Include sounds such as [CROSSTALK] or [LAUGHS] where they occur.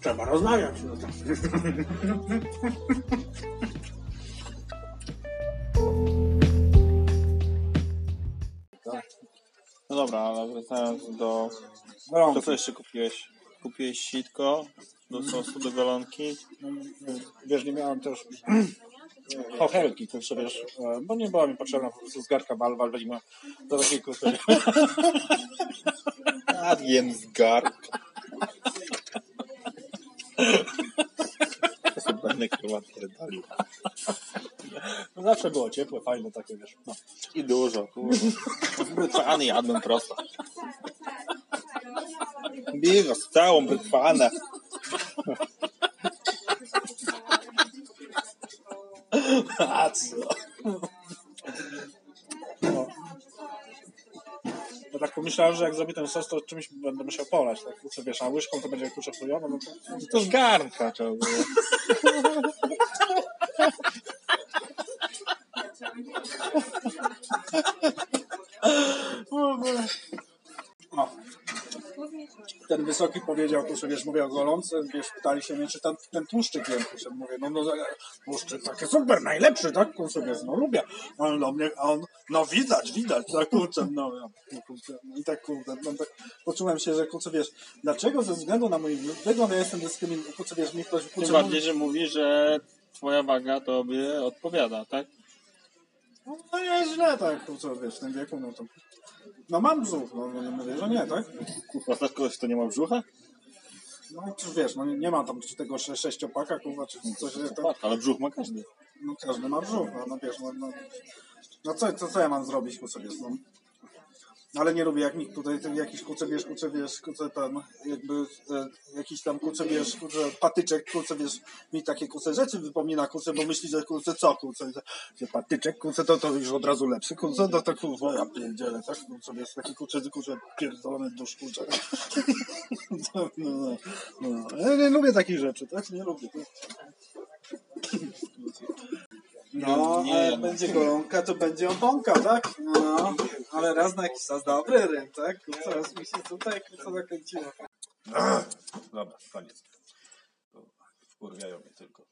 trzeba rozmawiać. No tak. No dobra, ale wracając do... To co jeszcze kupiłeś? Kupiłeś sitko do sosu, do golonki. Wiesz, nie miałem też [CLEARS THROAT] chochelki, kurczę, wiesz, e, bo nie była mi potrzebna po prostu zgarka balwal, ma do takiej kurczę. A jem będę kurwa pierdolił. No zawsze było ciepłe, fajne takie, wiesz. No. I dużo, kurwa. Brytwany jadłem prosto. [LAUGHS] Bigo, z całą brytwanę. A co? No. Tak pomyślałem, że jak zrobię ten sos, to czymś będę musiał polać, tak, kurczę, wiesz, a łyżką to będzie kurczę chujowo, no to... To z garnka trzeba [LAUGHS] było. O. Ten wysoki powiedział, kurczę, wiesz, mówię o golące, wiesz, pytali się mnie, czy ten, ten tłuszczyk jem, kurczę, mówię, no, no, tłuszczyk taki super, najlepszy, tak, kurczę, wiesz, no lubię, on do mnie, a on, no widać, widać, tak, kurczę, no, no, kurczę, no i tak, kurde, no, tak, poczułem się, że, kurczę, wiesz, dlaczego ze względu na mój wygląd ja jestem dyskryminowany, kurczę, wiesz, mi ktoś, Tym kurczę, bardziej, że mówi, że twoja waga tobie odpowiada, tak? No, no nie jest źle, tak, kurczę, wiesz, w tym wieku, no to, no mam brzuch, no, no nie mówię, że nie, tak, Kurwa, znasz kogoś, kto nie ma brzucha? no, czy wiesz, no nie, nie mam tam tego sze- sześciopaka, kurwa, czy coś, Tak, ale brzuch ma każdy. No każdy ma brzuch, no, no wiesz, no, no, no co, co, co ja mam zrobić ku sobie, no. Ale nie lubię jak mi tutaj ten jakiś kurczę wiesz, kurczę tam jakby e, jakiś tam kurczę wiesz, kurczę patyczek, kurczę wiesz, mi takie kurczę rzeczy wypomina, kurczę, bo myśli, że kurczę co, kurczę, że, patyczek, kurczę, to, to już od razu lepszy, kurczę, no to kurwa, ja pierdzielę, tak, kurczę, jest taki kurczę, kurczę, pierdolony dusz, kurczę. [LAUGHS] No, no, no, no. Ja nie lubię takich rzeczy, tak, nie lubię. Tak. No, Nie, a jak no. będzie golonka, to będzie oponka, tak? No, ale raz na jakiś czas dobry rym, tak? Coraz mi się tutaj co zakręciło. Dobra, koniec. Wkurwiają mnie tylko.